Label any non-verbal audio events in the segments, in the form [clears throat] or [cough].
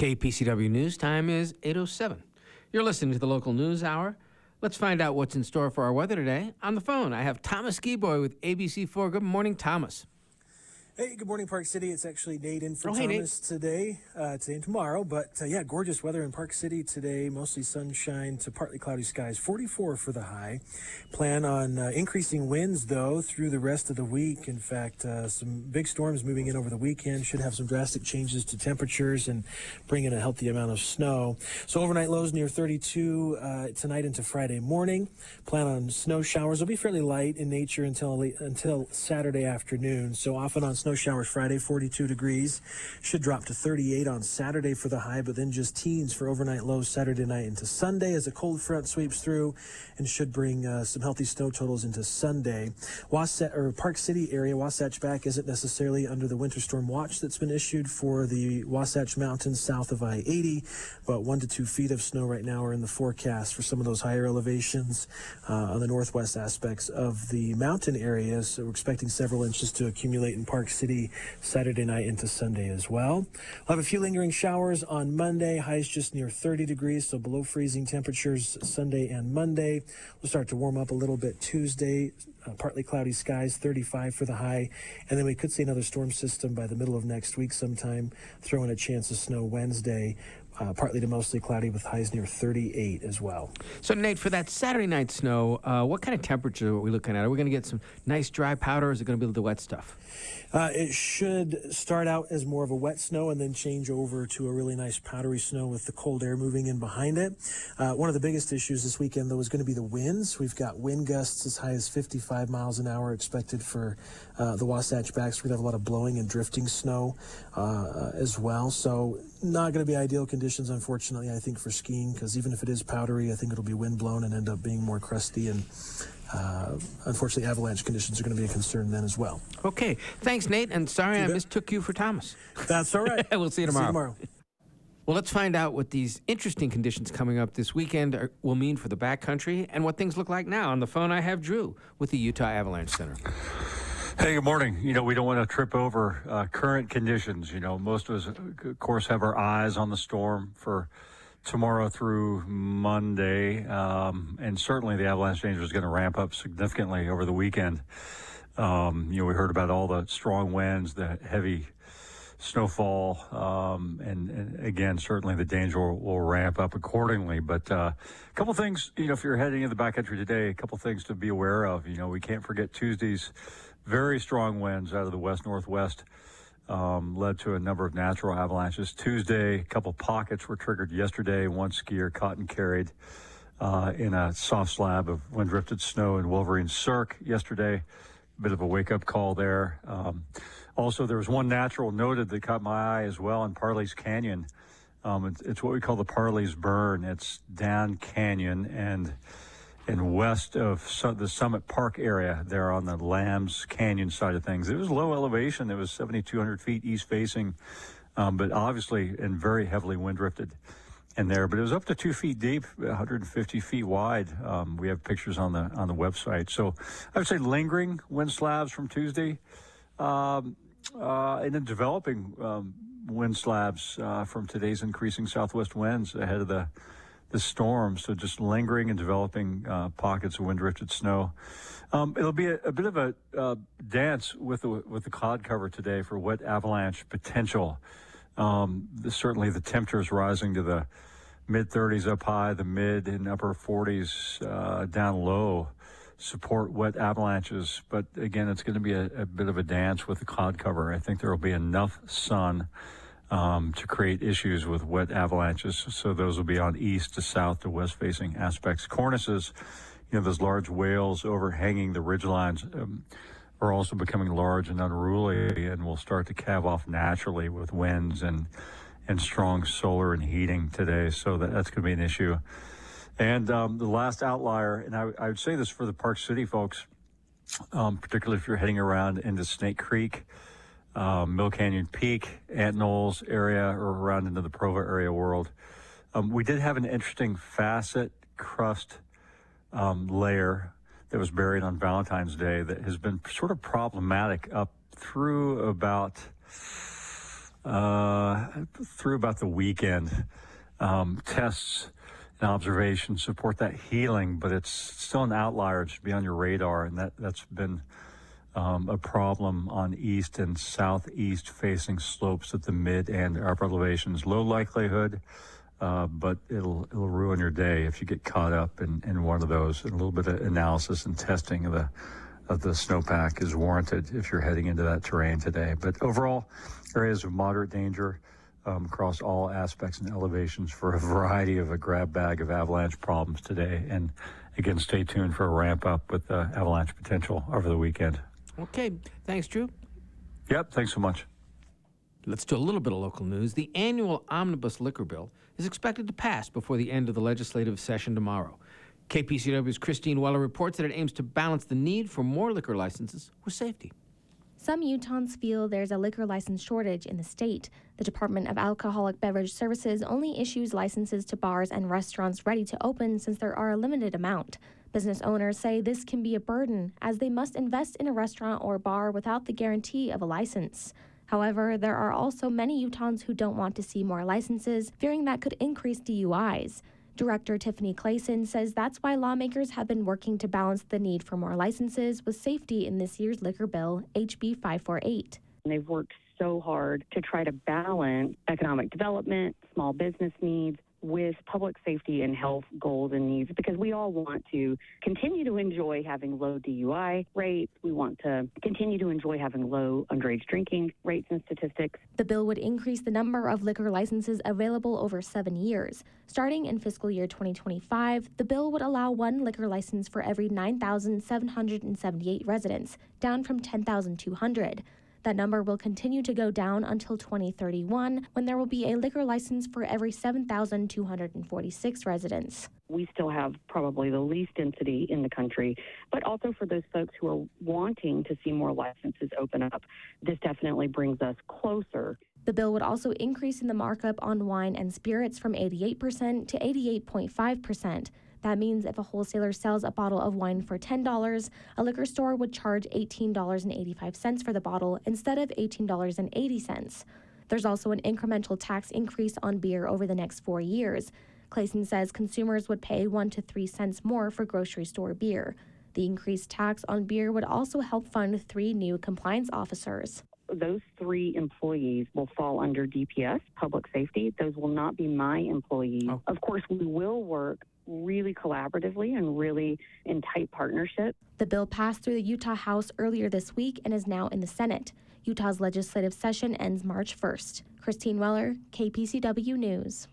KPCW News time is 8.07. You're listening to the local news hour. Let's find out what's in store for our weather today. On the phone, I have Thomas Geboy with ABC4. Good morning, Thomas. Hey, good morning, Park City. It's actually Nate in for Oh, hey. Thomas today, uh, today and tomorrow. But uh, yeah, gorgeous weather in Park City today. Mostly sunshine to partly cloudy skies. 44 for the high. Plan on uh, increasing winds though through the rest of the week. In fact, uh, some big storms moving in over the weekend should have some drastic changes to temperatures and bring in a healthy amount of snow. So overnight lows near 32 uh, tonight into Friday morning. Plan on snow showers. They'll be fairly light in nature until late, until Saturday afternoon. So often on snow showers Friday, 42 degrees. Should drop to 38 on Saturday for the high, but then just teens for overnight lows Saturday night into Sunday as a cold front sweeps through and should bring uh, some healthy snow totals into Sunday. Wasatch or Park City area, Wasatch Back isn't necessarily under the winter storm watch that's been issued for the Wasatch Mountains south of I-80, but one to two feet of snow right now are in the forecast for some of those higher elevations uh, on the northwest aspects of the mountain areas. So we're expecting several inches to accumulate in Park City Saturday night into Sunday as well. We'll have a few lingering showers on Monday, highs just near 30 degrees, so below freezing temperatures Sunday and Monday. We'll start to warm up a little bit Tuesday, uh, partly cloudy skies, 35 for the high, and then we could see another storm system by the middle of next week sometime, throwing a chance of snow Wednesday. Uh, partly to mostly cloudy with highs near 38 as well. So, Nate, for that Saturday night snow, uh, what kind of temperature are we looking at? Are we going to get some nice dry powder, or is it going to be the wet stuff? Uh, it should start out as more of a wet snow and then change over to a really nice powdery snow with the cold air moving in behind it. Uh, one of the biggest issues this weekend, though, is going to be the winds. We've got wind gusts as high as 55 miles an hour expected for uh, the Wasatch Backs. We're going to have a lot of blowing and drifting snow uh, as well. So, not going to be ideal conditions, unfortunately, I think, for skiing, because even if it is powdery, I think it'll be windblown and end up being more crusty and uh, unfortunately, avalanche conditions are going to be a concern then as well. Okay. Thanks, Nate. And sorry I mistook you for Thomas. That's all right. [laughs] We'll see you See tomorrow. you tomorrow. Well, let's find out what these interesting conditions coming up this weekend are, will mean for the backcountry and what things look like now. On the phone, I have Drew with the Utah Avalanche Center. Hey, good morning. You know, we don't want to trip over uh, current conditions. You know, most of us, of course, have our eyes on the storm for tomorrow through Monday. Um, and certainly the avalanche danger is going to ramp up significantly over the weekend. Um, you know, we heard about all the strong winds, the heavy snowfall, um, and, and again, certainly the danger will, will ramp up accordingly. But uh, a couple things, you know, if you're heading in the backcountry today, a couple things to be aware of. You know, we can't forget Tuesday's very strong winds out of the west northwest. Um, led to a number of natural avalanches. Tuesday, a couple pockets were triggered yesterday. One skier caught and carried uh, in a soft slab of wind drifted snow in Wolverine Cirque yesterday. Bit of a wake up call there. Um, also, there was one natural noted that caught my eye as well in Parley's Canyon. Um, it's, it's what we call the Parley's Burn. It's down canyon and and west of the Summit Park area, there on the Lambs Canyon side of things. It was low elevation. It was 7,200 feet east facing, um, but obviously and very heavily wind drifted in there. But it was up to two feet deep, 150 feet wide. Um, we have pictures on the on the website. So I would say lingering wind slabs from Tuesday, um, uh, and then developing um, wind slabs uh, from today's increasing southwest winds ahead of the the storm. So just lingering and developing uh, pockets of wind drifted snow. Um, it'll be a, a bit of a uh, dance with the with the cloud cover today for wet avalanche potential. Um, the, certainly, the temperatures rising to the mid 30s up high, the mid and upper 40s uh, down low support wet avalanches. But again, it's going to be a, a bit of a dance with the cloud cover. I think there will be enough sun um, to create issues with wet avalanches. So those will be on east to south to west facing aspects. Cornices, you know, those large whales overhanging the ridgelines. Um, are also becoming large and unruly and will start to calve off naturally with winds and and strong solar and heating today. So that, that's going to be an issue. And um, the last outlier, and I, I would say this for the Park City folks, um, particularly if you're heading around into Snake Creek, um, Mill Canyon Peak, Ant Knolls area, or around into the Provo area world. Um, we did have an interesting facet crust um, layer that was buried on Valentine's Day that has been sort of problematic up through about uh, through about the weekend. Um, tests and observations support that healing, but it's still an outlier. It should be on your radar, and that, that's been um, a problem on east and southeast facing slopes at the mid and upper elevations. Low likelihood, uh, but it'll it'll ruin your day if you get caught up in, in one of those. And a little bit of analysis and testing of the of the snowpack is warranted if you're heading into that terrain today. But overall, areas of moderate danger um, across all aspects and elevations for a [laughs] variety of a grab bag of avalanche problems today. And again, stay tuned for a ramp up with uh, avalanche potential over the weekend. Okay. Thanks, Drew. Yep. Thanks so much. Let's do a little bit of local news. The annual omnibus liquor bill is expected to pass before the end of the legislative session tomorrow. KPCW's Christine Weller reports that it aims to balance the need for more liquor licenses with safety. Some Utahns feel there's a liquor license shortage in the state. The Department of Alcoholic Beverage Services only issues licenses to bars and restaurants ready to open since there are a limited amount. Business owners say this can be a burden as they must invest in a restaurant or bar without the guarantee of a license. However, there are also many Utahns who don't want to see more licenses, fearing that could increase DUIs. Director Tiffany Clason says that's why lawmakers have been working to balance the need for more licenses with safety in this year's liquor bill, HB 548. They've worked so hard to try to balance economic development, small business needs, with public safety and health goals and needs because we all want to continue to enjoy having low DUI rates. We want to continue to enjoy having low underage drinking rates and statistics. The bill would increase the number of liquor licenses available over seven years. Starting in fiscal year 2025, the bill would allow one liquor license for every 9,778 residents, down from 10,200. That number will continue to go down until 2031, when there will be a liquor license for every 7,246 residents. We still have probably the least density in the country, but also for those folks who are wanting to see more licenses open up, this definitely brings us closer. The bill would also increase in the markup on wine and spirits from 88% to 88.5%. That means if a wholesaler sells a bottle of wine for $10, a liquor store would charge $18.85 for the bottle instead of $18.80. There's also an incremental tax increase on beer over the next four years. Clason says consumers would pay 1 to 3 cents more for grocery store beer. The increased tax on beer would also help fund three new compliance officers those three employees will fall under DPS, public safety. Those will not be my employees. Oh. Of course, we will work really collaboratively and really in tight partnership. The bill passed through the Utah House earlier this week and is now in the Senate. Utah's legislative session ends March 1st. Christine Weller, KPCW News.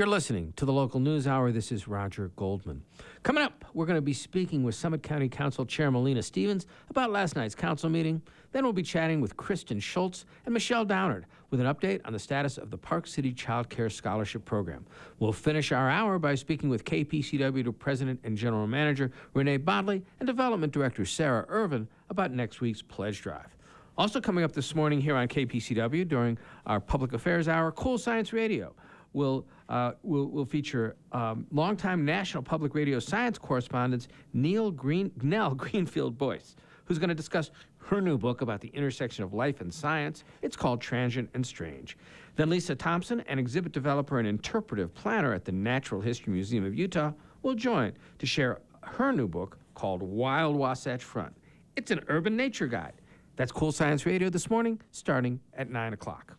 You're listening to the local news hour. This is Roger Goldman. Coming up, we're going to be speaking with Summit County Council Chair Malena Stevens about last night's council meeting. Then we'll be chatting with Kristen Schultz and Michelle Downard with an update on the status of the Park City Child Care Scholarship Program. We'll finish our hour by speaking with KPCW President and General Manager Renai Bodley and Development Director Sarah Ervin about next week's pledge drive. Also coming up this morning here on KPCW during our Public Affairs Hour, Cool Science Radio will, uh, will, will feature um, longtime National Public Radio science correspondent Neil Green, Nell [laughs] Greenfield Boyce, who's going to discuss her new book about the intersection of life and science. It's called Transient and Strange. Then Lisa Thompson, an exhibit developer and interpretive planner at the Natural History Museum of Utah, will join to share her new book called Wild Wasatch Front. It's an urban nature guide. That's Cool Science Radio this morning, starting at 9 o'clock.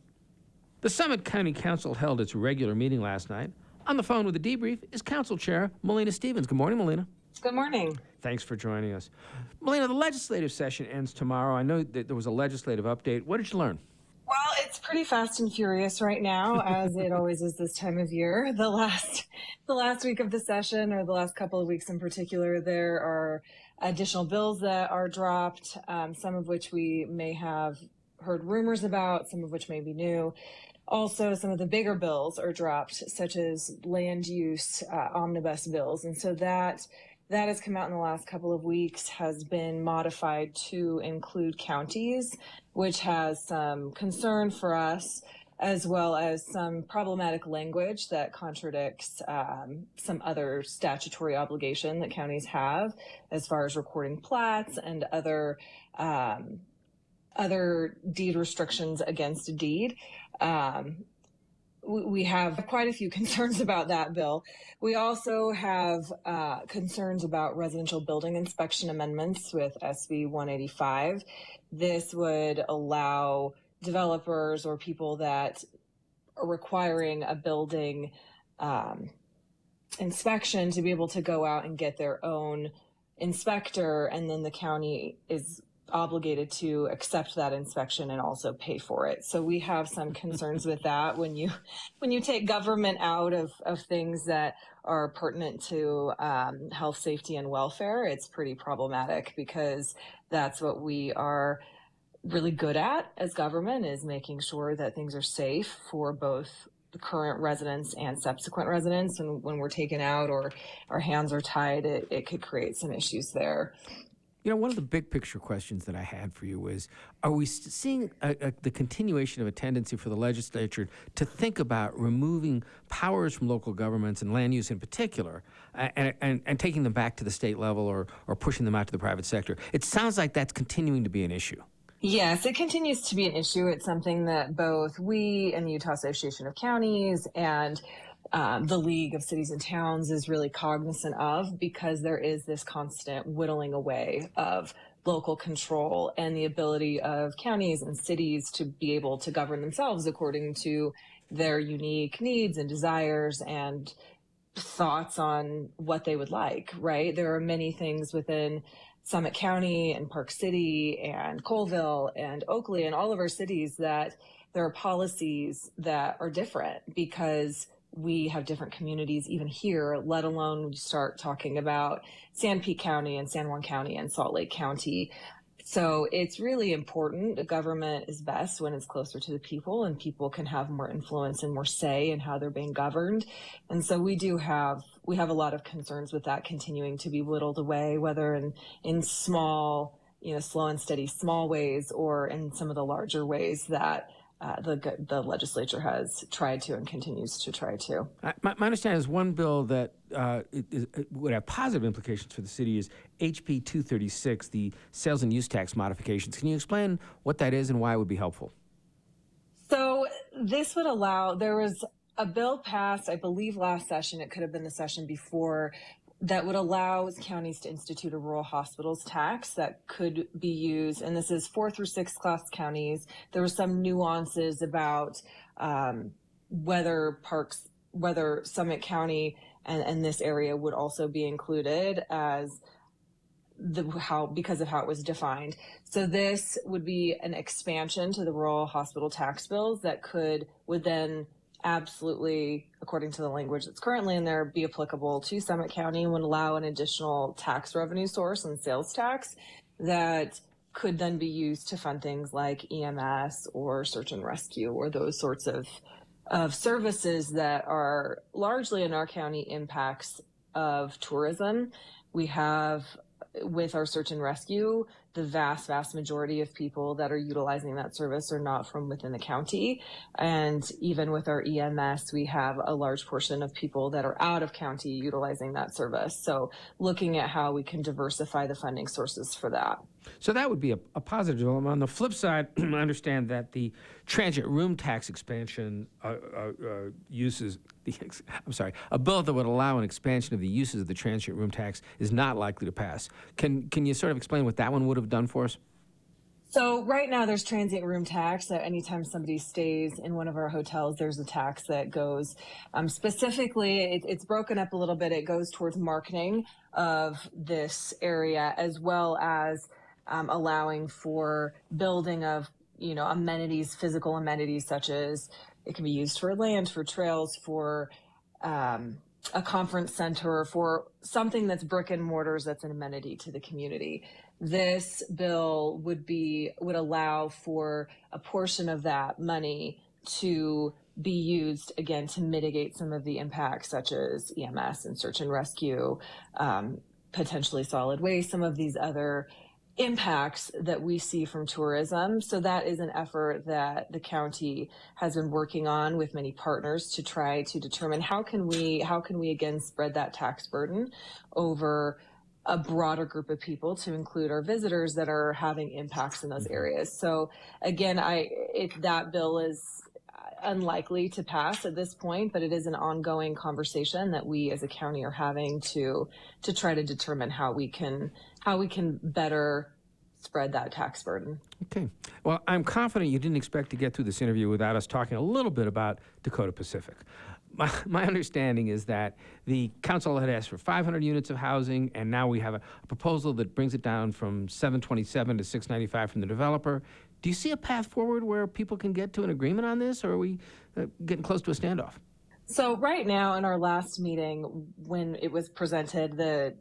The Summit County Council held its regular meeting last night. On the phone with a debrief is Council Chair Malena Stevens. Good morning, Malena. Good morning. Thanks for joining us. Malena, the legislative session ends tomorrow. I know that there was a legislative update. What did you learn? Well, it's pretty fast and furious right now, as it always is this time of year. The last, the last week of the session, or the last couple of weeks in particular, there are additional bills that are dropped. Um, some of which we may have heard rumors about, some of which may be new. Also, some of the bigger bills are dropped, such as land use uh, omnibus bills, and so that that has come out in the last couple of weeks has been modified to include counties, which has some concern for us as well as some problematic language that contradicts um, some other statutory obligation that counties have as far as recording plats and other um, other deed restrictions against a deed. Um, we have quite a few [laughs] concerns about that bill. We also have uh, concerns about residential building inspection amendments with SB 185. This would allow developers or people that are requiring a building um, inspection to be able to go out and get their own inspector, and then the county is obligated to accept that inspection and also pay for it. So we have some [laughs] concerns with that when you when you take government out of, of things that are pertinent to um, health, safety, and welfare. It's pretty problematic because that's what we are really good at as government is making sure that things are safe for both the current residents and subsequent residents. And when we're taken out or our hands are tied, it, it could create some issues there. You know, one of the big picture questions that I had for you was Are we seeing a, a, the continuation of a tendency for the legislature to think about removing powers from local governments and land use in particular and, and, and taking them back to the state level or, or pushing them out to the private sector? It sounds like that's continuing to be an issue. Yes, it continues to be an issue. It's something that both we and the Utah Association of Counties and um, the League of Cities and Towns is really cognizant of because there is this constant whittling away of local control and the ability of counties and cities to be able to govern themselves according to their unique needs and desires and thoughts on what they would like, right? There are many things within Summit County and Park City and Coalville and Oakley and all of our cities that there are policies that are different because we have different communities even here, let alone we start talking about Sanpete County and San Juan County and Salt Lake County. So it's really important. The government is best when it's closer to the people and people can have more influence and more say in how they're being governed. And so we do have we have a lot of concerns with that continuing to be whittled away, whether in in small, you know, slow and steady small ways or in some of the larger ways that uh, the the legislature has tried to and continues to try to. my, my, understanding is one bill that uh, would have positive implications for the city is HB 236, the sales and use tax modifications. Can you explain what that is and why it would be helpful? So this would allow there was a bill passed, I believe, last session. It could have been the session before that would allow counties to institute a rural hospitals tax that could be used. And this is four through six class counties. There were some nuances about um, whether parks, whether Summit County and, and this area would also be included as the how because of how it was defined. So this would be an expansion to the rural hospital tax bills that could would then absolutely, according to the language that's currently in there, be applicable to Summit County and would allow an additional tax revenue source and sales tax that could then be used to fund things like EMS or search and rescue or those sorts of of services that are largely in our county impacts of tourism. We have with our search and rescue, the vast, vast majority of people that are utilizing that service are not from within the county. And even with our EMS, we have a large portion of people that are out of county utilizing that service. So looking at how we can diversify the funding sources for that. So that would be a, a positive development. On the flip side, [clears throat] I understand that the transient room tax expansion uh, uh, uh, uses [laughs] the. I'm sorry, a bill that would allow an expansion of the uses of the transient room tax is not likely to pass. Can can you sort of explain what that one would have done for us? So right now there's transient room tax that anytime somebody stays in one of our hotels, there's a tax that goes um, specifically, it, it's broken up a little bit. It goes towards marketing of this area as well as um, allowing for building of you know amenities, physical amenities such as it can be used for land, for trails, for um, a conference center, for something that's brick and mortars that's an amenity to the community. This bill would be would allow for a portion of that money to be used again to mitigate some of the impacts such as EMS and search and rescue, um, potentially solid waste, some of these other impacts that we see from tourism. So that is an effort that the county has been working on with many partners to try to determine how can we how can we again spread that tax burden over a broader group of people to include our visitors that are having impacts in those mm-hmm. areas. So again, I it, that bill is unlikely to pass at this point, but it is an ongoing conversation that we as a county are having to to try to determine how we can how we can better spread that tax burden. Okay. Well, I'm confident you didn't expect to get through this interview without us talking a little bit about Dakota Pacific. My, my understanding is that the council had asked for 500 units of housing, and now we have a, a proposal that brings it down from 727 to 695 from the developer. Do you see a path forward where people can get to an agreement on this, or are we uh, getting close to a standoff? So right now, in our last meeting, when it was presented, the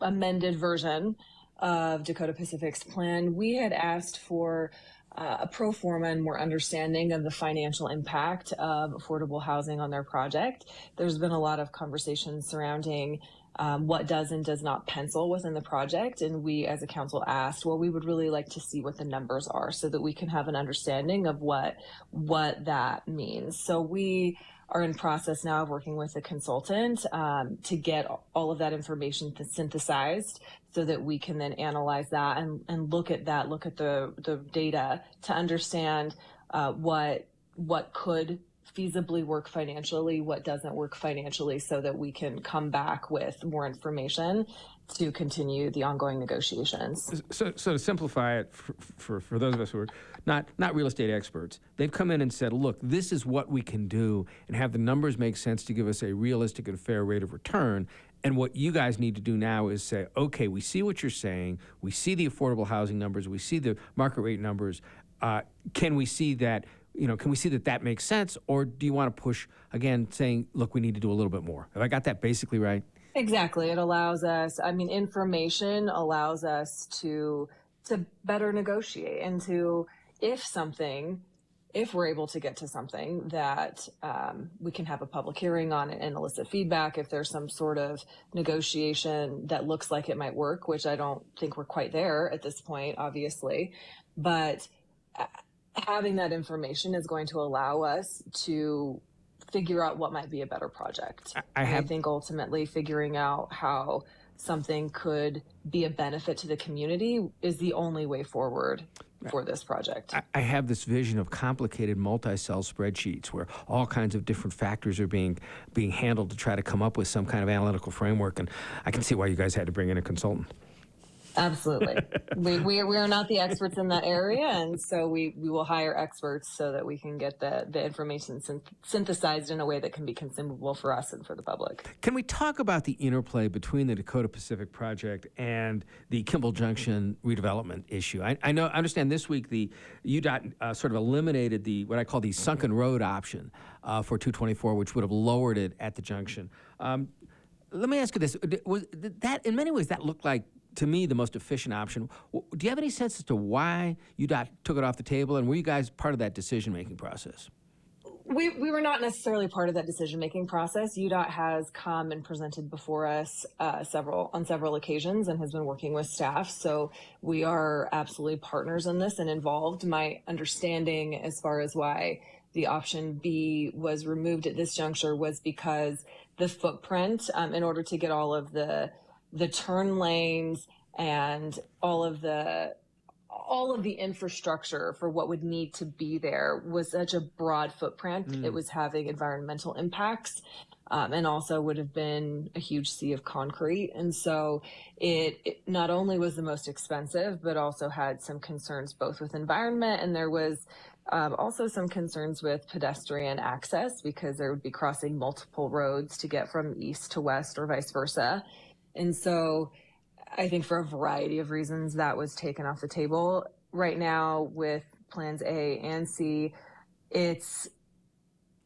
amended version of Dakota Pacific's plan, we had asked for uh, a pro forma and more understanding of the financial impact of affordable housing on their project. There's been a lot of conversation surrounding um, what does and does not pencil within the project. And we as a council asked, well, we would really like to see what the numbers are so that we can have an understanding of what what that means. So we are in process now of working with a consultant um, to get all of that information synthesized so that we can then analyze that and, and look at that, look at the, the data to understand uh, what what could feasibly work financially, what doesn't work financially, so that we can come back with more information to continue the ongoing negotiations. So, so to simplify it for, for, for those of us who are not, not real estate experts, they've come in and said, look, this is what we can do and have the numbers make sense to give us a realistic and fair rate of return. And what you guys need to do now is say, okay, we see what you're saying. We see the affordable housing numbers. We see the market rate numbers. Uh, can we see that? You know, can we see that that makes sense, or do you want to push again, saying, "Look, we need to do a little bit more"? Have I got that basically right? Exactly. It allows us. I mean, information allows us to to better negotiate and to if something if we're able to get to something that um, we can have a public hearing on it and elicit feedback if there's some sort of negotiation that looks like it might work which i don't think we're quite there at this point obviously but uh, having that information is going to allow us to figure out what might be a better project I, have... I think ultimately figuring out how something could be a benefit to the community is the only way forward for this project. I have this vision of complicated multi-cell spreadsheets where all kinds of different factors are being being handled to try to come up with some kind of analytical framework, and I can see why you guys had to bring in a consultant. Absolutely. we, we, we are not the experts in that area, and so we, we will hire experts so that we can get the, the information synth- synthesized in a way that can be consumable for us and for the public. Can we talk about the interplay between the Dakota Pacific project and the Kimball Junction redevelopment issue? I, I know, I understand this week the UDOT uh, sort of eliminated the what I call the sunken road option uh, for 224, which would have lowered it at the junction. Um, let me ask you this: Was that in many ways that looked like to me, the most efficient option. Do you have any sense as to why UDOT took it off the table, and were you guys part of that decision making process? We, we were not necessarily part of that decision making process. UDOT has come and presented before us uh, several on several occasions and has been working with staff. So we are absolutely partners in this and involved. My understanding as far as why the option B was removed at this juncture was because the footprint, um, in order to get all of the the turn lanes and all of the all of the infrastructure for what would need to be there was such a broad footprint. Mm. It was having environmental impacts um, and also would have been a huge sea of concrete. And so it, it, not only was the most expensive, but also had some concerns both with environment and there was um, also some concerns with pedestrian access because there would be crossing multiple roads to get from east to west or vice versa. And so I think for a variety of reasons that was taken off the table. Right now with plans A and C, it's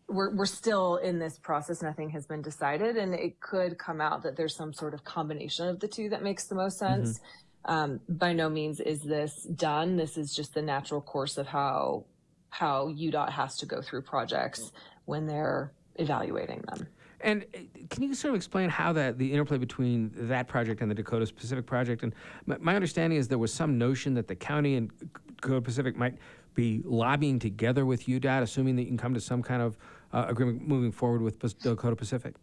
we're, we're still in this process. Nothing has been decided, and it could come out that there's some sort of combination of the two that makes the most mm-hmm. sense. Mm-hmm. Um, by no means is this done. This is just the natural course of how how UDOT has to go through projects when they're evaluating them. And uh, can you sort of explain how that the interplay between that project and the Dakota Pacific project? And my, my understanding is there was some notion that the county and Dakota Pacific might be lobbying together with UDOT, assuming that you can come to some kind of uh, agreement moving forward with Dakota Pacific.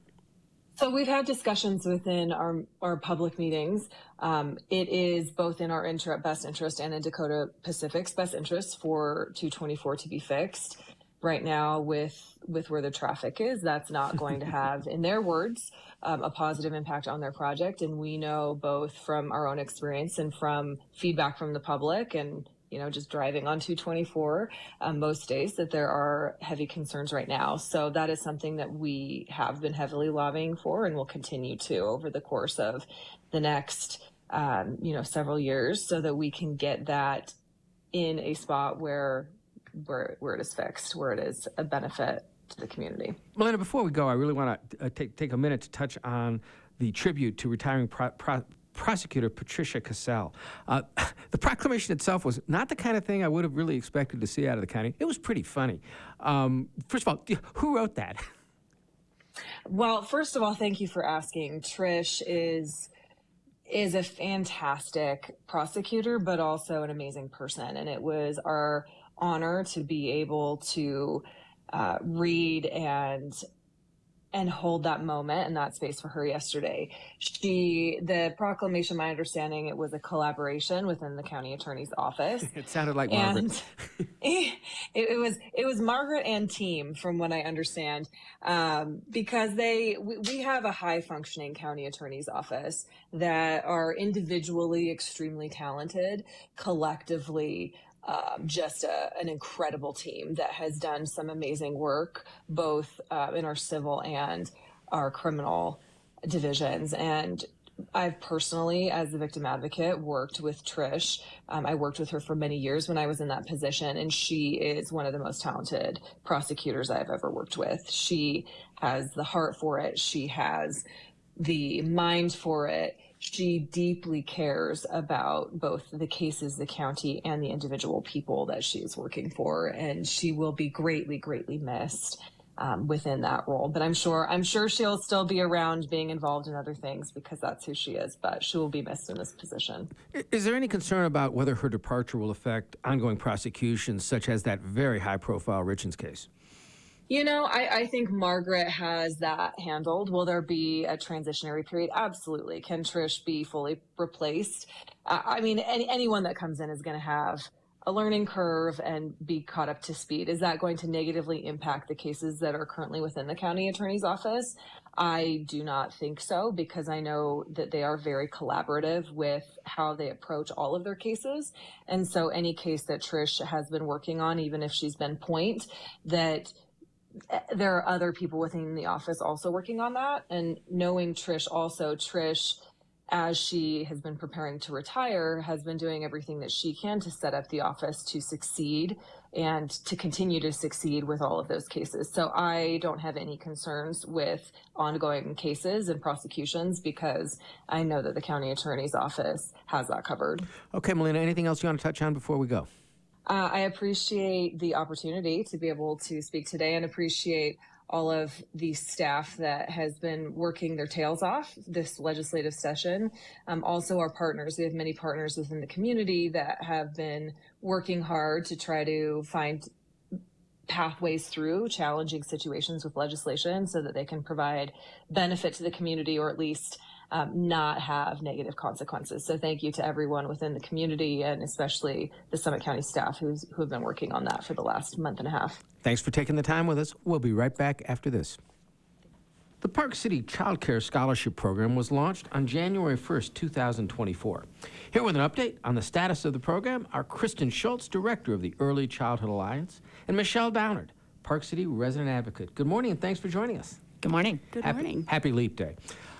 So we've had discussions within our, our public meetings. Um, it is both in our inter- best interest and in Dakota Pacific's best interest for 224 to be fixed. Right now with with where the traffic is that's not going to [laughs] have in their words um, a positive impact on their project. And we know both from our own experience and from feedback from the public and you know just driving on 224 um, most days that there are heavy concerns right now. So that is something that we have been heavily lobbying for and will continue to over the course of the next um, you know several years so that we can get that in a spot where where where it is fixed, where it is a benefit to the community. Melinda, before we go, I really want to uh, take take a minute to touch on the tribute to retiring pro- pro- prosecutor Patricia Cassell. Uh, [laughs] the proclamation itself was not the kind of thing I would have really expected to see out of the county. It was pretty funny. Um, first of all, who wrote that? [laughs] Well, first of all, thank you for asking. Trish is is a fantastic prosecutor, but also an amazing person, and it was our honor to be able to uh, read and and hold that moment and that space for her yesterday. She, the proclamation, my understanding, it was a collaboration within the county attorney's office. [laughs] it sounded like and Margaret. [laughs] it, it was it was Margaret and team, from what I understand, um, because they we, we have a high functioning county attorney's office that are individually extremely talented, collectively um, just a, an incredible team that has done some amazing work, both uh, in our civil and our criminal divisions. And I've personally, as a victim advocate, worked with Trish. Um, I worked with her for many years when I was in that position, and she is one of the most talented prosecutors I've ever worked with. She has the heart for it, she has the mind for it she deeply cares about both the cases, the county, and the individual people that she is working for, and she will be greatly, greatly missed. Um, within that role, but I'm sure I'm sure she'll still be around, being involved in other things because that's who she is. But she will be missed in this position. Is there any concern about whether her departure will affect ongoing prosecutions, such as that very high-profile Richins case? You know, I, I think Margaret has that handled. Will there be a transitionary period? Absolutely. Can Trish be fully replaced? Uh, I mean, any, anyone that comes in is going to have a learning curve and be caught up to speed. Is that going to negatively impact the cases that are currently within the county attorney's office? I do not think so because I know that they are very collaborative with how they approach all of their cases. And so any case that Trish has been working on, even if she's been point, that there are other people within the office also working on that. And knowing Trish also, Trish, as she has been preparing to retire, has been doing everything that she can to set up the office to succeed and to continue to succeed with all of those cases. So I don't have any concerns with ongoing cases and prosecutions because I know that the county attorney's office has that covered. Okay, Malena, anything else you want to touch on before we go? Uh, I appreciate the opportunity to be able to speak today and appreciate all of the staff that has been working their tails off this legislative session. Um, also, our partners. We have many partners within the community that have been working hard to try to find pathways through challenging situations with legislation so that they can provide benefit to the community or at least um, not have negative consequences. So thank you to everyone within the community and especially the Summit County staff who's, who have been working on that for the last month and a half. Thanks for taking the time with us. We'll be right back after this. The Park City Child Care Scholarship Program was launched on January 1st, 2024. Here with an update on the status of the program are Kristen Schultz, Director of the Early Childhood Alliance, and Michelle Downard, Park City Resident Advocate. Good morning and thanks for joining us. Good morning. Good happy, morning. Happy Leap Day.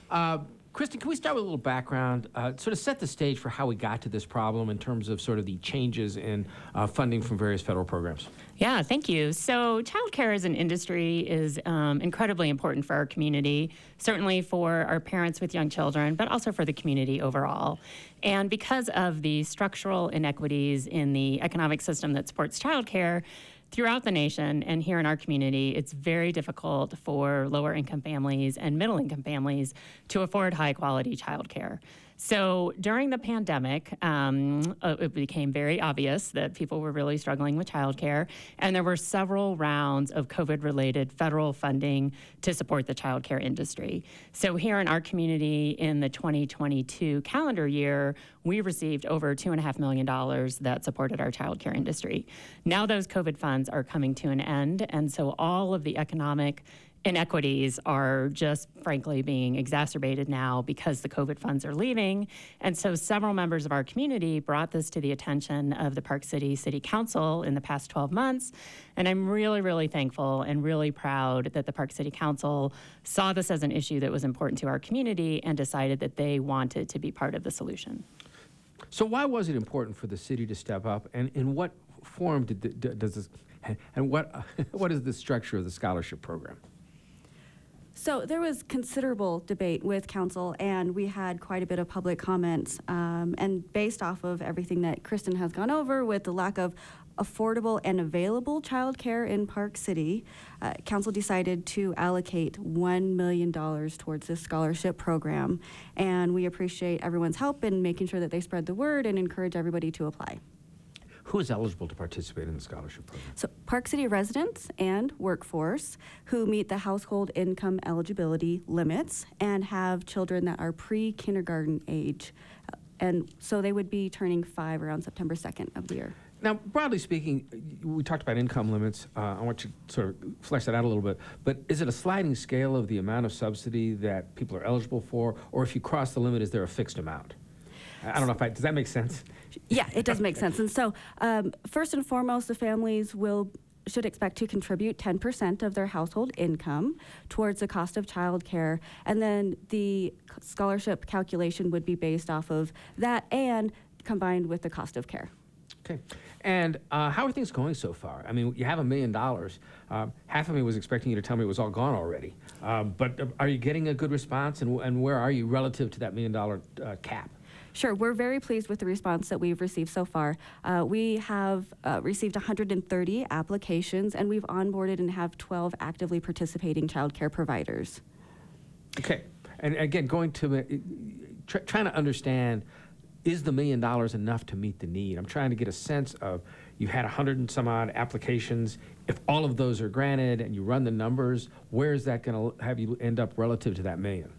Uh, Kristen, can we start with a little background, uh, sort of set the stage for how we got to this problem in terms of sort of the changes in uh, funding from various federal programs? Yeah, thank you. So, childcare as an industry is um, incredibly important for our community, certainly for our parents with young children, but also for the community overall. And because of the structural inequities in the economic system that supports childcare, throughout the nation and here in our community, it's very difficult for lower income families and middle income families to afford high quality childcare. So during the pandemic, um, uh, it became very obvious that people were really struggling with childcare, and there were several rounds of COVID-related federal funding to support the childcare industry. So here in our community, in the 2022 calendar year, we received over two and a half million dollars that supported our childcare industry. Now those COVID funds are coming to an end, and so all of the economic inequities are just frankly being exacerbated now because the COVID funds are leaving. And so several members of our community brought this to the attention of the Park City City Council in the past 12 months. And I'm really, really thankful and really proud that the Park City Council saw this as an issue that was important to our community and decided that they wanted to be part of the solution. So why was it important for the city to step up, and in what form did the, does this, and what [laughs] what is the structure of the scholarship program? So there was considerable debate with council, and we had quite a bit of public comments. Um, and based off of everything that Kristen has gone over, with the lack of affordable and available childcare in Park City, uh, council decided to allocate $1 million towards this scholarship program. And we appreciate everyone's help in making sure that they spread the word and encourage everybody to apply. Who is eligible to participate in the scholarship program? So, Park City residents and workforce who meet the household income eligibility limits and have children that are pre kindergarten age. Uh, And so they would be turning five around September 2nd of the year. Now, broadly speaking, we talked about income limits. Uh, I want you to sort of flesh that out a little bit. But is it a sliding scale of the amount of subsidy that people are eligible for, or if you cross the limit, is there a fixed amount? I I don't know if I, does that make sense? Yeah, it does make sense. And so, um, first and foremost, the families will should expect to contribute 10% of their household income towards the cost of childcare, and then the scholarship calculation would be based off of that and combined with the cost of care. Okay. And uh, how are things going so far? I mean, you have a million dollars. Um, half of me was expecting you to tell me it was all gone already. Um, but uh, are you getting a good response, and, and where are you relative to that million dollar uh, cap? Sure, we're very pleased with the response that we've received so far. Uh, we have uh, received 130 applications, and we've onboarded and have 12 actively participating childcare providers. Okay. And again, going to uh, try, trying to understand is the million dollars enough to meet the need? I'm trying to get a sense of you had a hundred and some odd applications. If all of those are granted and you run the numbers, where is that going to have you end up relative to that million?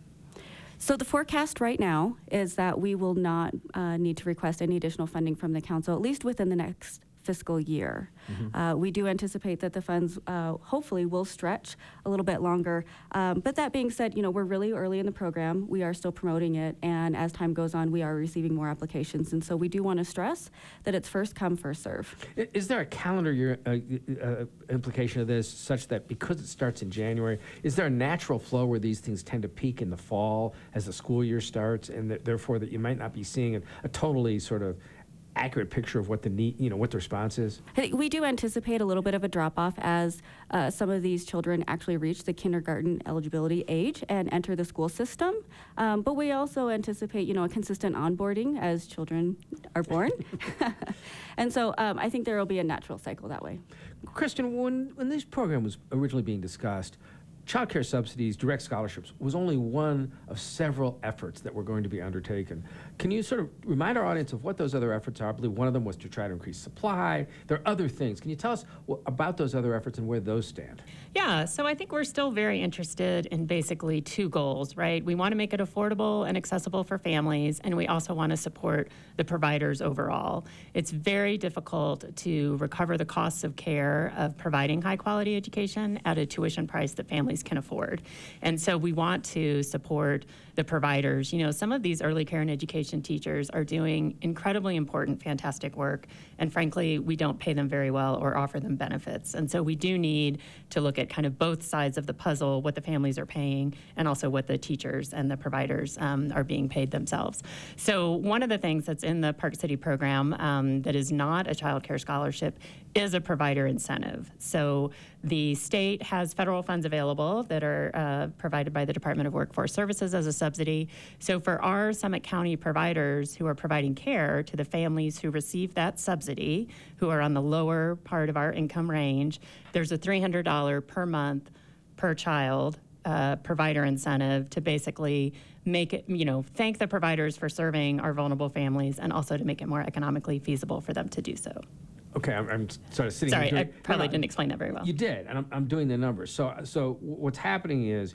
So the forecast right now is that we will not uh, need to request any additional funding from the council, at least within the next fiscal year. Uh, we do anticipate that the funds uh, hopefully will stretch a little bit longer. Um, but that being said, you know, we're really early in the program. We are still promoting it, and as time goes on, we are receiving more applications. And so we do want to stress that it's first come, first serve. Is there a calendar year uh, uh, implication of this such that because it starts in January, is there a natural flow where these things tend to peak in the fall as the school year starts, and that therefore that you might not be seeing a, a totally sort of accurate picture of what the need, you know, what the response is? We do anticipate a little bit of a drop off as uh, some of these children actually reach the kindergarten eligibility age and enter the school system. Um, but we also anticipate, you know, a consistent onboarding as children are born. [laughs] and so um, I think there will be a natural cycle that way. Kristen, when, when this program was originally being discussed, child care subsidies, direct scholarships was only one of several efforts that were going to be undertaken. Can you sort of remind our audience of what those other efforts are? I believe one of them was to try to increase supply. There are other things. Can you tell us about those other efforts and where those stand? Yeah, so I think we're still very interested in basically two goals, right? We want to make it affordable and accessible for families, and we also want to support the providers overall. It's very difficult to recover the costs of care of providing high quality education at a tuition price that families can afford. And so we want to support the providers. You know, some of these early care and education teachers are doing incredibly important, fantastic work, and frankly, we don't pay them very well or offer them benefits. And so we do need to look at kind of both sides of the puzzle, what the families are paying, and also what the teachers and the providers um, are being paid themselves. So one of the things that's in the Park City program um, that is not a child care scholarship is a provider incentive. So the state has federal funds available that are uh, provided by the Department of Workforce Services as a subsidy. So for our Summit County providers who are providing care to the families who receive that subsidy, who are on the lower part of our income range, there's a $300 per month per child uh, provider incentive to basically make it, you know, thank the providers for serving our vulnerable families and also to make it more economically feasible for them to do so. Okay, I'm, I'm sort of sitting. Sorry, here I probably No, no, didn't explain that very well. You did, and I'm, I'm doing the numbers. So, so what's happening is,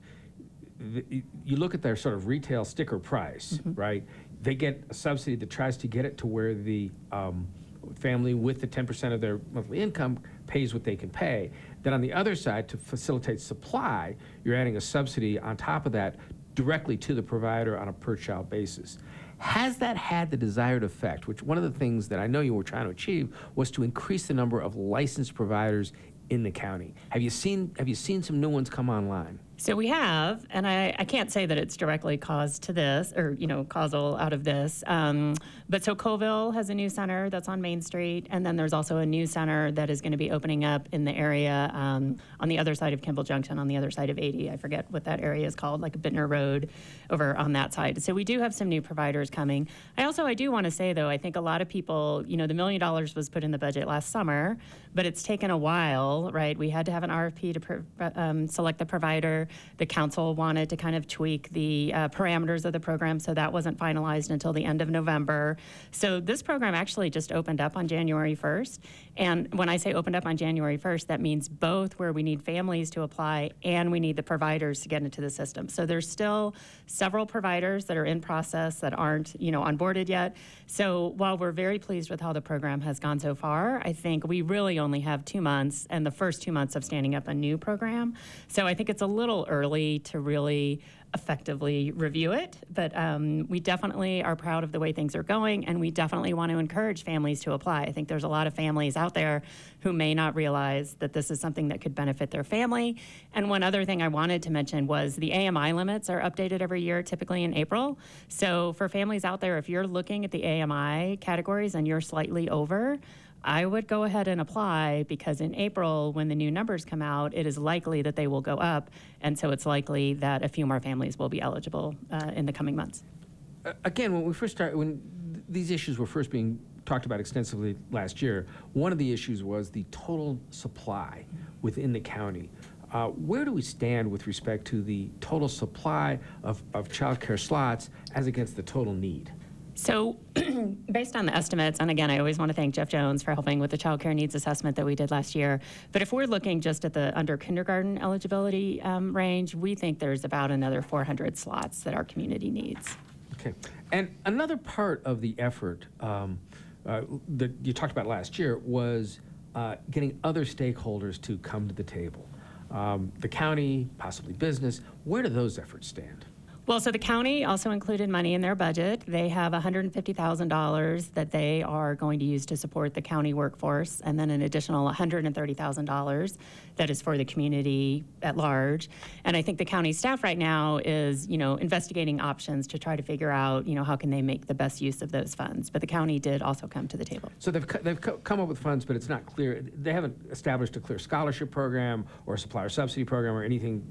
the, you look at their sort of retail sticker price, Mm-hmm. right? They get a subsidy that tries to get it to where the um, family with the 10% of their monthly income pays what they can pay. Then on the other side, to facilitate supply, you're adding a subsidy on top of that directly to the provider on a per child basis. Has that had the desired effect? Which one of the things that I know you were trying to achieve was to increase the number of licensed providers in the county. Have you seen Have you seen some new ones come online? So we have, and I, I can't say that it's directly caused to this or, you know, causal out of this. Um, but so Coalville has a new center that's on Main Street. And then there's also a new center that is going to be opening up in the area um, on the other side of Kimball Junction, on the other side of 80. I forget what that area is called, like Bitner Road over on that side. So we do have some new providers coming. I also, I do want to say, though, I think a lot of people, you know, the million dollars was put in the budget last summer, but it's taken a while, right? We had to have an RFP to um, select the provider. The council wanted to kind of tweak the uh, parameters of the program, so that wasn't finalized until the end of November. So this program actually just opened up on January 1st. And when I say opened up on January 1st, that means both where we need families to apply and we need the providers to get into the system. So there's still several providers that are in process that aren't, you know, onboarded yet. So while we're very pleased with how the program has gone so far, I think we really only have two months and the first two months of standing up a new program. So I think it's a little early to really effectively review it, but um, we definitely are proud of the way things are going, and we definitely want to encourage families to apply. I think there's a lot of families out there who may not realize that this is something that could benefit their family. And one other thing I wanted to mention was the AMI limits are updated every year, typically in April. So for families out there, if you're looking at the AMI categories and you're slightly over, I would go ahead and apply because in April, when the new numbers come out, it is likely that they will go up. And so it's likely that a few more families will be eligible uh, in the coming months. Uh, again, when we first started, when th- these issues were first being talked about extensively last year, one of the issues was the total supply within the county. Uh, where do we stand with respect to the total supply of, of childcare slots as against the total need? So, [clears throat] based on the estimates, and again, I always want to thank Jeff Jones for helping with the child care needs assessment that we did last year. But if we're looking just at the under kindergarten eligibility um, range, we think there's about another 400 slots that our community needs. Okay. And another part of the effort um, uh, that you talked about last year was uh, getting other stakeholders to come to the table. Um, the county, possibly business. Where do those efforts stand? Well, so the county also included money in their budget. They have $150,000 that they are going to use to support the county workforce, and then an additional $130,000 that is for the community at large. And I think the county staff right now is, you know, investigating options to try to figure out, you know, how can they make the best use of those funds. But the county did also come to the table. So they've, they've co- come up with funds, but it's not clear. They haven't established a clear scholarship program or a supplier subsidy program or anything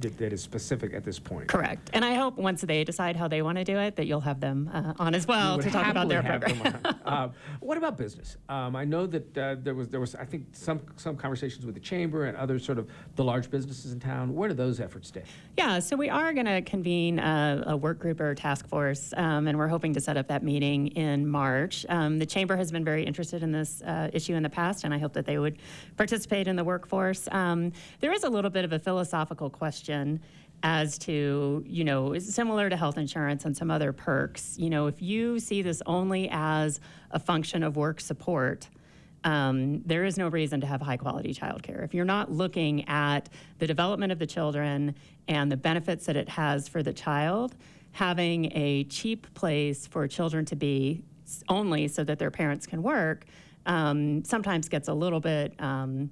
that- is specific at this point. Correct. And I hope once they decide how they want to do it, that you'll have them uh, on as well to talk about their program. Uh, What about business? Um, I know that uh, there was, there was, I think, some, some conversations with the chamber and other sort of the large businesses in town. Where do those efforts stand? Yeah, so we are going to convene a, a work group or task force, um, and we're hoping to set up that meeting in March. Um, the chamber has been very interested in this uh, issue in the past, and I hope that they would participate in the workforce. Um, there is a little bit of a philosophical question as to, you know, similar to health insurance and some other perks. You know, if you see this only as a function of work support, um, there is no reason to have high quality childcare. If you're not looking at the development of the children and the benefits that it has for the child, having a cheap place for children to be only so that their parents can work um, sometimes gets a little bit. Um,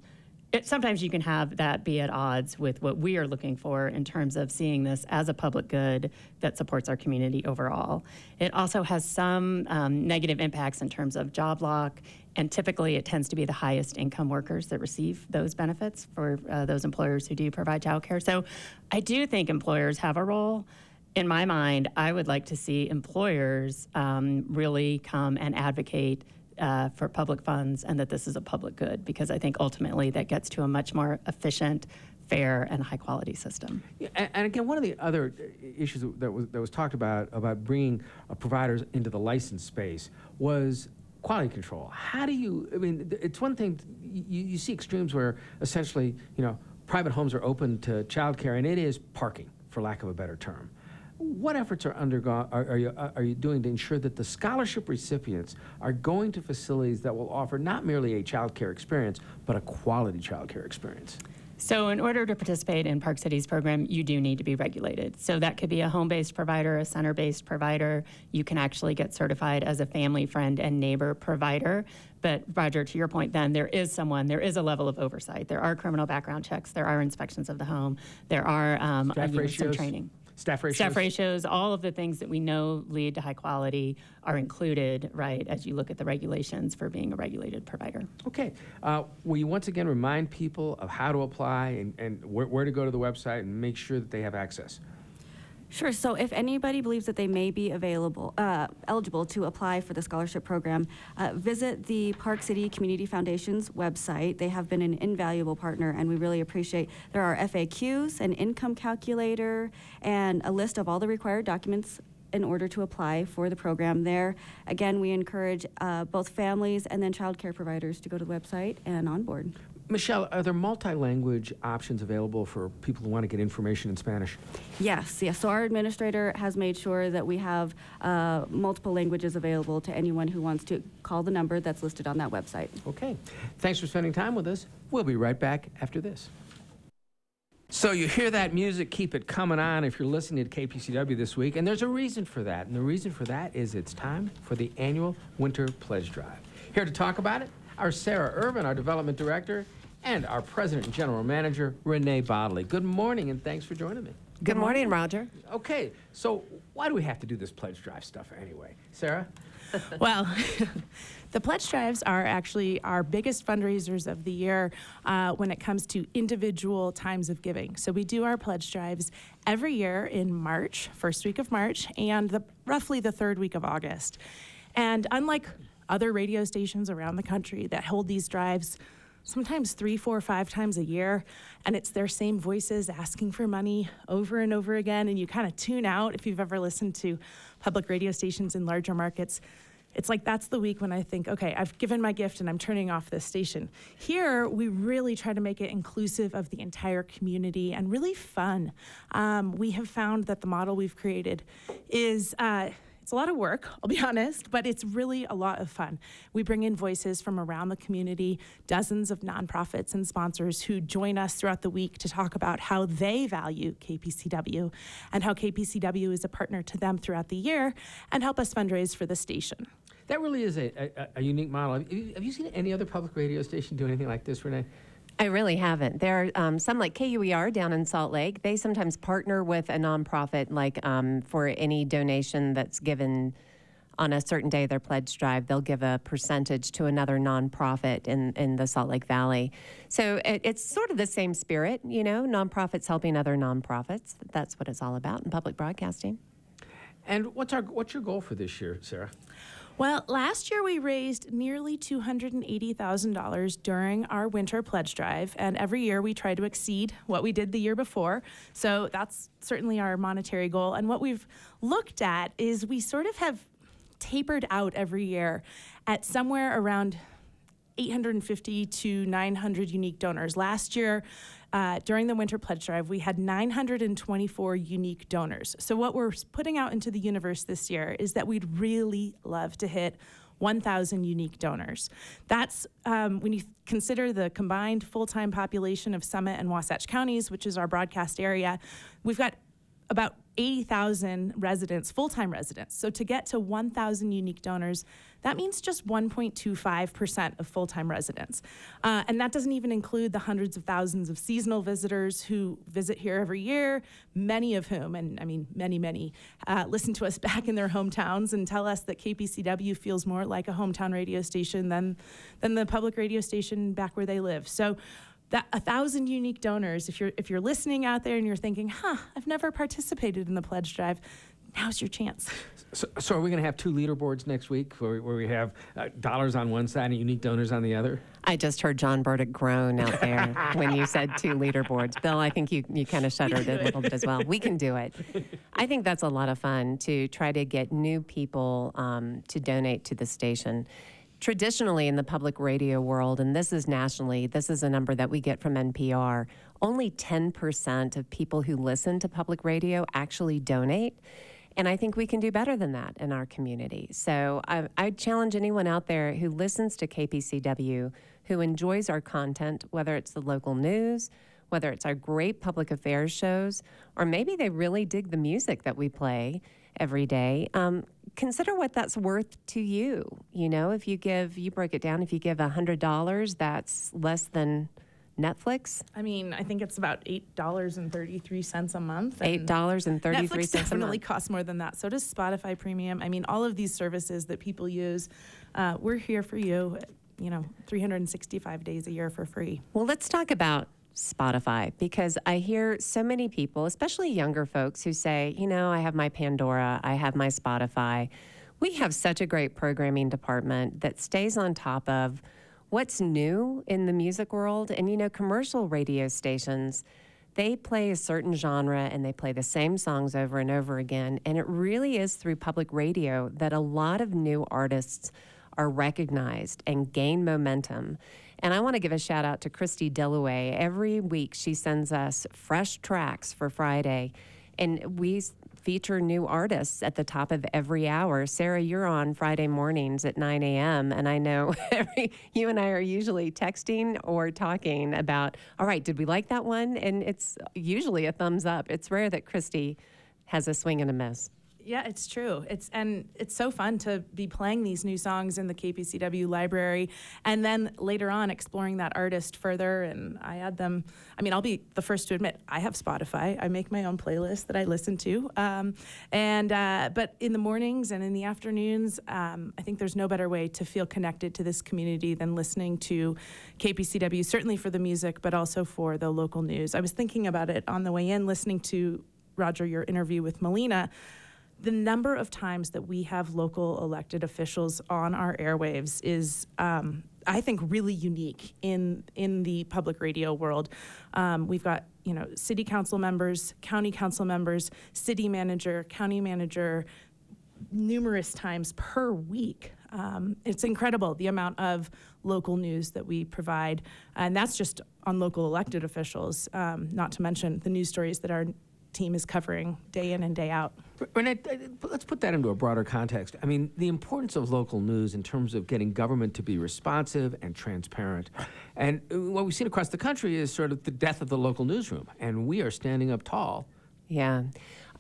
it, sometimes you can have that be at odds with what we are looking for in terms of seeing this as a public good that supports our community overall. It also has some um, negative impacts in terms of job lock, and typically it tends to be the highest income workers that receive those benefits for uh, those employers who do provide childcare. So I do think employers have a role. In my mind, I would like to see employers um, really come and advocate uh, for public funds and that this is a public good because I think ultimately that gets to a much more efficient, fair, and high quality system. Yeah, and, again, one of the other uh, issues that was that was talked about about bringing uh, providers into the license space was quality control. How do you? I mean, it's one thing you, you see extremes where essentially, you know, private homes are open to childcare, and it is parking, for lack of a better term. What efforts are undergo are, are you are you doing to ensure that the scholarship recipients are going to facilities that will offer not merely a childcare experience, but a quality childcare experience? So, in order to participate in Park City's program, you do need to be regulated. So, that could be a home based provider, a center based provider. You can actually get certified as a family, friend, and neighbor provider. But, Roger, to your point, then, there is someone, there is a level of oversight. There are criminal background checks, there are inspections of the home, there are um, some training. Staff ratios. Staff ratios, all of the things that we know lead to high quality are included, right, as you look at the regulations for being a regulated provider. Okay. Uh, will you once again remind people of how to apply and, and where, where to go to the website and make sure that they have access? Sure. So if anybody believes that they may be available, uh, eligible to apply for the scholarship program, uh, visit the Park City Community Foundation's website. They have been an invaluable partner, and we really appreciate. There are FAQs, an income calculator, and a list of all the required documents in order to apply for the program. There, again, we encourage uh, both families and then child care providers to go to the website and on board. Michelle, are there multi-language options available for people who want to get information in Spanish? Yes, yes. So our administrator has made sure that we have uh, multiple languages available to anyone who wants to call the number that's listed on that website. Okay. Thanks for spending time with us. We'll be right back after this. So you hear that music, keep it coming on if you're listening to KPCW this week. And there's a reason for that. And the reason for that is it's time for the annual Winter Pledge Drive. Here to talk about it, our Sarah Ervin, our development director, and our president and general manager, Renai Bodley. Good morning and thanks for joining me. Good morning, Roger. Okay, so why do we have to do this pledge drive stuff anyway? Sarah? [laughs] Well, [laughs] the pledge drives are actually our biggest fundraisers of the year uh, when it comes to individual times of giving. So we do our pledge drives every year in March, first week of March, and the, roughly the third week of August. And unlike other radio stations around the country that hold these drives sometimes three, four, five times a year, and it's their same voices asking for money over and over again, and you kind of tune out if you've ever listened to public radio stations in larger markets. It's like that's the week when I think, okay, I've given my gift and I'm turning off this station. Here, we really try to make it inclusive of the entire community and really fun. Um, we have found that the model we've created is. Uh, it's a lot of work, I'll be [laughs] honest, but it's really a lot of fun. We bring in voices from around the community, dozens of nonprofits and sponsors who join us throughout the week to talk about how they value KPCW and how KPCW is a partner to them throughout the year and help us fundraise for the station. That really is a, a, a unique model. Have you, have you seen any other public radio station do anything like this, Renai? I really haven't. There are um, some like KUER down in Salt Lake. They sometimes partner with a nonprofit, like um, for any donation that's given on a certain day, their pledge drive, they'll give a percentage to another nonprofit in, in the Salt Lake Valley. So it, it's sort of the same spirit, you know, nonprofits helping other nonprofits. That's what it's all about in public broadcasting. And what's our what's your goal for this year, Sarah? Well, last year we raised nearly $280,000 during our winter pledge drive, and every year we try to exceed what we did the year before. So that's certainly our monetary goal. And what we've looked at is we sort of have tapered out every year at somewhere around 850 to 900 unique donors. Last year, uh, during the Winter Pledge Drive, we had 924 unique donors. So, what we're putting out into the universe this year is that we'd really love to hit 1,000 unique donors. That's um, when you consider the combined full time population of Summit and Wasatch counties, which is our broadcast area, we've got about 80,000 residents, full time residents. So to get to 1,000 unique donors, that means just 1.25% of full time residents. Uh, and that doesn't even include the hundreds of thousands of seasonal visitors who visit here every year, many of whom, and I mean many, many, uh, listen to us [laughs] back in their hometowns and tell us that KPCW feels more like a hometown radio station than, than the public radio station back where they live. So that a thousand unique donors if you're if you're listening out there and you're thinking huh i've never participated in the pledge drive now's your chance. So, so are we going to have two leaderboards next week where, where we have uh, dollars on one side and unique donors on the other? I just heard John Burdick groan out there [laughs] when you said two leaderboards. Bill, I think you, you kind of shuddered a little bit as well. We can do it. I think that's a lot of fun to try to get new people um, to donate to the station. Traditionally, in the public radio world, and this is nationally, this is a number that we get from NPR, only 10% of people who listen to public radio actually donate. And I think we can do better than that in our community. So I, I challenge anyone out there who listens to KPCW, who enjoys our content, whether it's the local news, whether it's our great public affairs shows, or maybe they really dig the music that we play every day. Um, consider what that's worth to you. You know, if you give, you break it down, if you give $100, that's less than Netflix. I mean, I think it's about eight dollars and thirty three cents a month. Eight dollars and thirty three cents a month. definitely costs more than that. So does Spotify Premium. I mean, all of these services that people use, uh, we're here for you. You know, three hundred and sixty five days a year for free. Well, let's talk about Spotify because I hear so many people, especially younger folks, who say, you know, I have my Pandora, I have my Spotify. We have such a great programming department that stays on top of what's new in the music world. And, you know, commercial radio stations, they play a certain genre and they play the same songs over and over again. And it really is through public radio that a lot of new artists are recognized and gain momentum. And I want to give a shout out to Christy Dillaway. Every week she sends us fresh tracks for Friday, and we feature new artists at the top of every hour. Sarah, you're on Friday mornings at 9 a.m., and I know [laughs] every, you and I are usually texting or talking about, all right, did we like that one? And it's usually a thumbs up. It's rare that Christy has a swing and a miss. Yeah, it's true. It's and it's so fun to be playing these new songs in the KPCW library, and then later on exploring that artist further. And I add them. I mean, I'll be the first to admit I have Spotify. I make my own playlist that I listen to. Um, and uh, but in the mornings and in the afternoons, um, I think there's no better way to feel connected to this community than listening to KPCW. Certainly for the music, but also for the local news. I was thinking about it on the way in, listening to Roger your interview with Malena the number of times that we have local elected officials on our airwaves is, um, I think, really unique in in the public radio world. Um, we've got you know city council members, county council members, city manager, county manager, numerous times per week. Um, it's incredible the amount of local news that we provide, and that's just on local elected officials. Um, not to mention the news stories that our team is covering day in and day out. Renai, uh, let's put that into a broader context. I mean, the importance of local news in terms of getting government to be responsive and transparent. And what we've seen across the country is sort of the death of the local newsroom. And we are standing up tall. Yeah.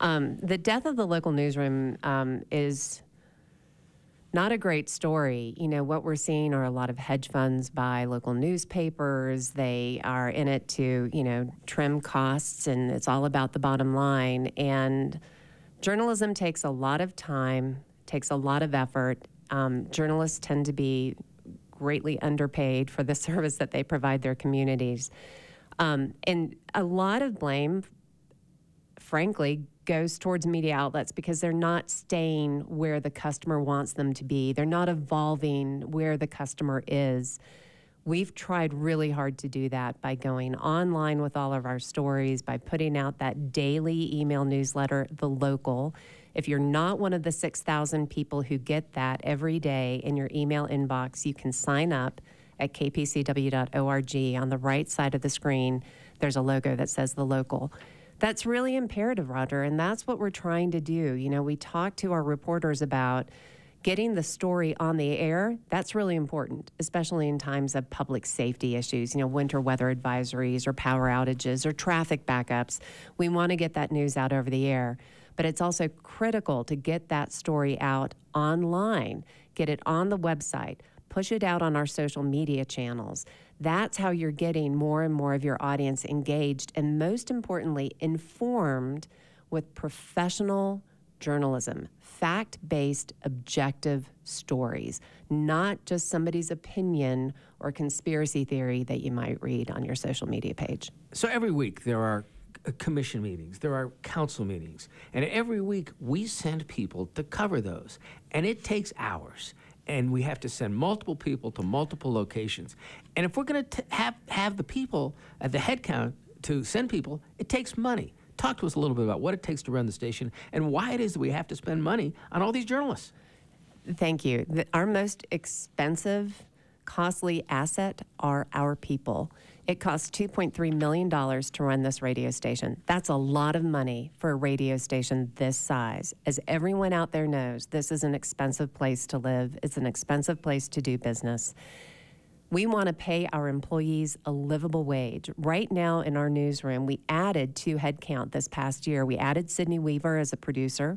Um, the death of the local newsroom um, is not a great story. You know, what we're seeing are a lot of hedge funds buy local newspapers. They are in it to, you know, trim costs, and it's all about the bottom line. And journalism takes a lot of time, takes a lot of effort. Um, journalists tend to be greatly underpaid for the [laughs] service that they provide their communities. Um, and a lot of blame frankly, goes towards media outlets because they're not staying where the customer wants them to be. They're not evolving where the customer is. We've tried really hard to do that by going online with all of our stories, by putting out that daily email newsletter, The Local. If you're not one of the 6,000 people who get that every day in your email inbox, you can sign up at kpcw.org. On the right side of the screen, there's a logo that says The Local. That's really imperative, Roger, and that's what we're trying to do. You know, we talk to our reporters about getting the story on the air. That's really important, especially in times of public safety issues, you know, winter weather advisories or power outages or traffic backups. We want to get that news out over the air. But it's also critical to get that story out online, get it on the website, push it out on our social media channels. That's how you're getting more and more of your audience engaged and, most importantly, informed with professional journalism, fact based, objective stories, not just somebody's opinion or conspiracy theory that you might read on your social media page. So every week there are commission meetings, there are council meetings, and every week we send people to cover those. And it takes hours. And we have to send multiple people to multiple locations. And if we're going to have, have the people at the headcount to send people, it takes money. Talk to us a little bit about what it takes to run the station and why it is that we have to spend money on all these journalists. Thank you. The, our most expensive, costly asset are our people. It costs $2.3 million to run this radio station. That's a lot of money for a radio station this size. As everyone out there knows, this is an expensive place to live, it's an expensive place to do business. We want to pay our employees a livable wage. Right now in our newsroom, we added two headcount this past year. We added Sydney Weaver as a producer.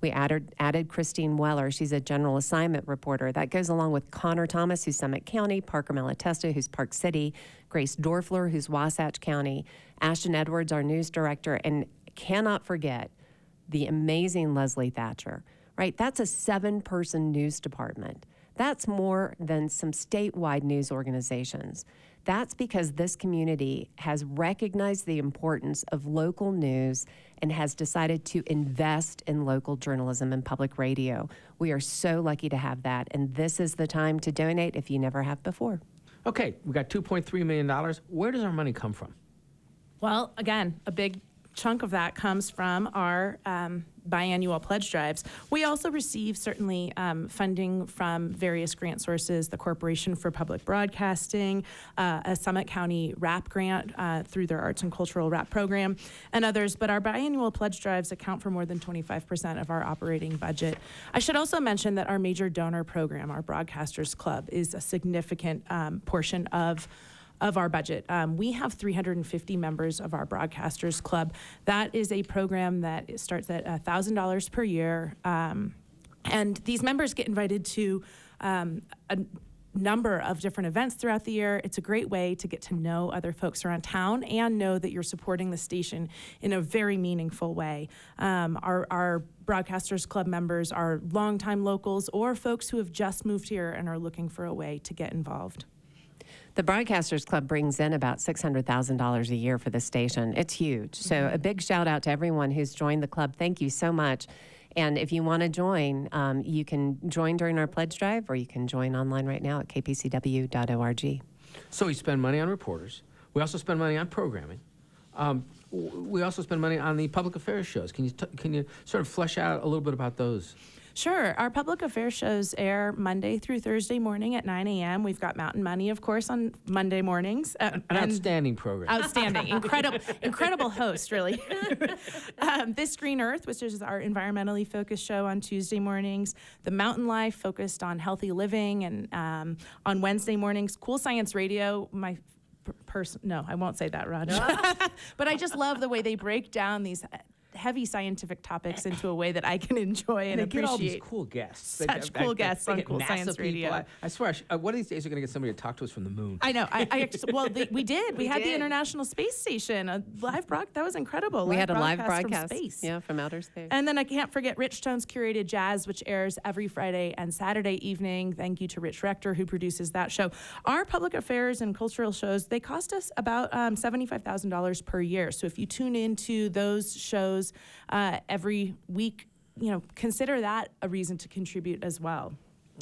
We added, added Christine Weller. She's a general assignment reporter. That goes along with Connor Thomas, who's Summit County, Parker Malatesta, who's Park City, Grace Doerfler, who's Wasatch County, Ashton Edwards, our news director, and cannot forget the amazing Leslie Thatcher, right? That's a seven person news department. That's more than some statewide news organizations. That's because this community has recognized the importance of local news and has decided to invest in local journalism and public radio. We are so lucky to have that, and this is the time to donate if you never have before. Okay, we got $2.3 million. Where does our money come from? Well, again, a big chunk of that comes from our um, biannual pledge drives. We also receive certainly um, funding from various grant sources, the Corporation for Public Broadcasting, uh, a Summit County RAP grant uh, through their Arts and Cultural RAP program, and others. But our biannual pledge drives account for more than 25% of our operating budget. I should also mention that our major donor program, our Broadcasters Club, is a significant um, portion of of our budget. Um, we have 350 members of our Broadcasters Club. That is a program that starts at $1,000 per year. Um, and these members get invited to um, a number of different events throughout the year. It's a great way to get to know other folks around town and know that you're supporting the station in a very meaningful way. Um, our, our Broadcasters Club members are longtime locals or folks who have just moved here and are looking for a way to get involved. The Broadcasters Club brings in about $600,000 a year for the station. It's huge. So, mm-hmm. a big shout out to everyone who's joined the club. Thank you so much. And if you want to join, um, you can join during our pledge drive or you can join online right now at kpcw.org. So, we spend money on reporters, we also spend money on programming. Um, we also spend money on the public affairs shows. Can you, t- can you sort of flesh out a little bit about those? Sure. Our public affairs shows air Monday through Thursday morning at 9 a.m. We've got Mountain Money, of course, on Monday mornings. Uh, An outstanding program. Outstanding. [laughs] incredible, incredible host, really. [laughs] um, this Green Earth, which is our environmentally focused show on Tuesday mornings. The Mountain Life, focused on healthy living. And um, on Wednesday mornings, Cool Science Radio, my person no i won't say that raj [laughs] but i just love the way they break down these heavy scientific topics into a way that I can [laughs] enjoy and, and appreciate. Get all these cool guests. Such cool guests on Cool NASA Science people. Radio. I, I swear, I sh- uh, one of these days we're going to get somebody to talk to us from the moon. I know. I, I well, they, we did. [laughs] We, we had did. the International Space Station, a live broadcast. That was incredible. We live had a live broadcast from space. Yeah, from outer space. And then I can't forget Rich Tone's curated jazz, which airs every Friday and Saturday evening. Thank you to Rich Rector who produces that show. Our public affairs and cultural shows they cost us about um, seventy-five thousand dollars per year. So if you tune into those shows. Uh, every week, you know, consider that a reason to contribute as well.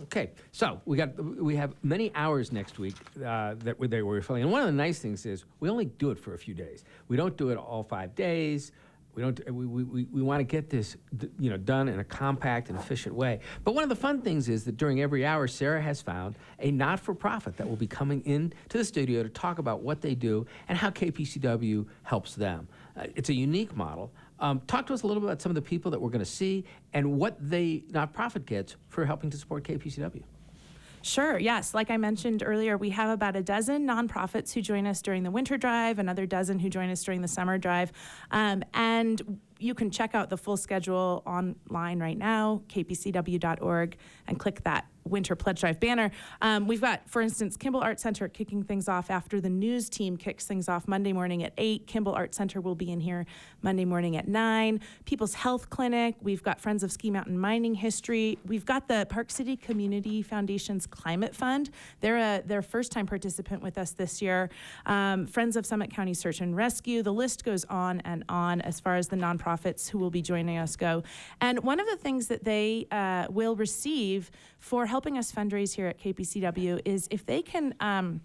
Okay, so we got we have many hours next week uh, that were filling, and one of the nice things is we only do it for a few days. We don't do it all five days. We don't. We, we, we want to get this, you know, done in a compact and efficient way. But one of the fun things is that during every hour, Sarah has found a not-for-profit that will be coming in to the studio to talk about what they do and how KPCW helps them. Uh, it's a unique model. Um, talk to us a little bit about some of the people that we're going to see and what the nonprofit gets for helping to support KPCW. Sure, yes. Like I mentioned earlier, we have about a dozen nonprofits who join us during the winter drive, another dozen who join us during the summer drive. Um, and you can check out the full schedule online right now, kpcw.org, and click that Winter Pledge Drive banner. Um, we've got, for instance, Kimball Art Center kicking things off after the news team kicks things off Monday morning at 8. Kimball Art Center will be in here Monday morning at 9. People's Health Clinic. We've got Friends of Ski Mountain Mining History. We've got the Park City Community Foundation's Climate Fund. They're a they're first time participant with us this year. Um, Friends of Summit County Search and Rescue. The list goes on and on as far as the nonprofits who will be joining us go. And one of the things that they uh, will receive for helping us fundraise here at KPCW is if they can. Um,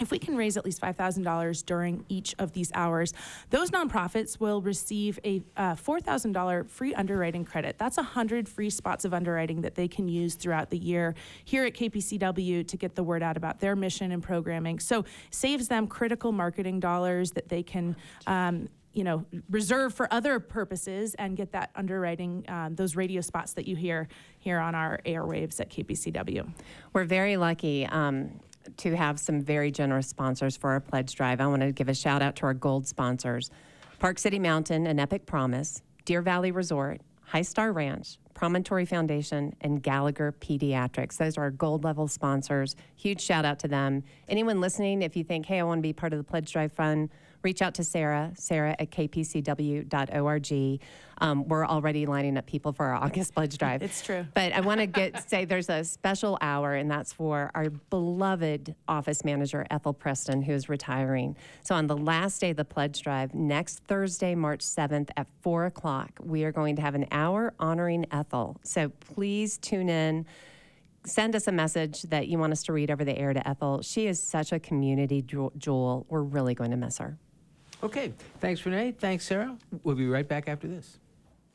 if we can raise at least $5,000 during each of these hours, those nonprofits will receive a uh, $4,000 free underwriting credit. That's 100 free spots of underwriting that they can use throughout the year here at KPCW to get the word out about their mission and programming. So saves them critical marketing dollars that they can um, you know, reserve for other purposes and get that underwriting, um, those radio spots that you hear here on our airwaves at KPCW. We're very lucky um, to have some very generous sponsors for our pledge drive. I want to give a shout out to our gold sponsors Park City Mountain and Epic Promise, Deer Valley Resort, High Star Ranch, Promontory Foundation, and Gallagher Pediatrics. Those are our gold level sponsors. Huge shout out to them. Anyone listening, if you think, hey, I want to be part of the Pledge Drive Fund, reach out to Sarah, Sarah at kpcw.org. Um, we're already lining up people for our August pledge [laughs] drive. It's true. But I want to get [laughs] say there's a special hour, and that's for our beloved office manager Ethel Preston, who is retiring. So on the last day of the pledge drive, next Thursday, March 7th at four o'clock, we are going to have an hour honoring Ethel. So please tune in send us a message that you want us to read over the air to Ethel. She is such a community jewel. We're really going to miss her. Okay. Thanks, Renai. Thanks, Sarah. We'll be right back after this.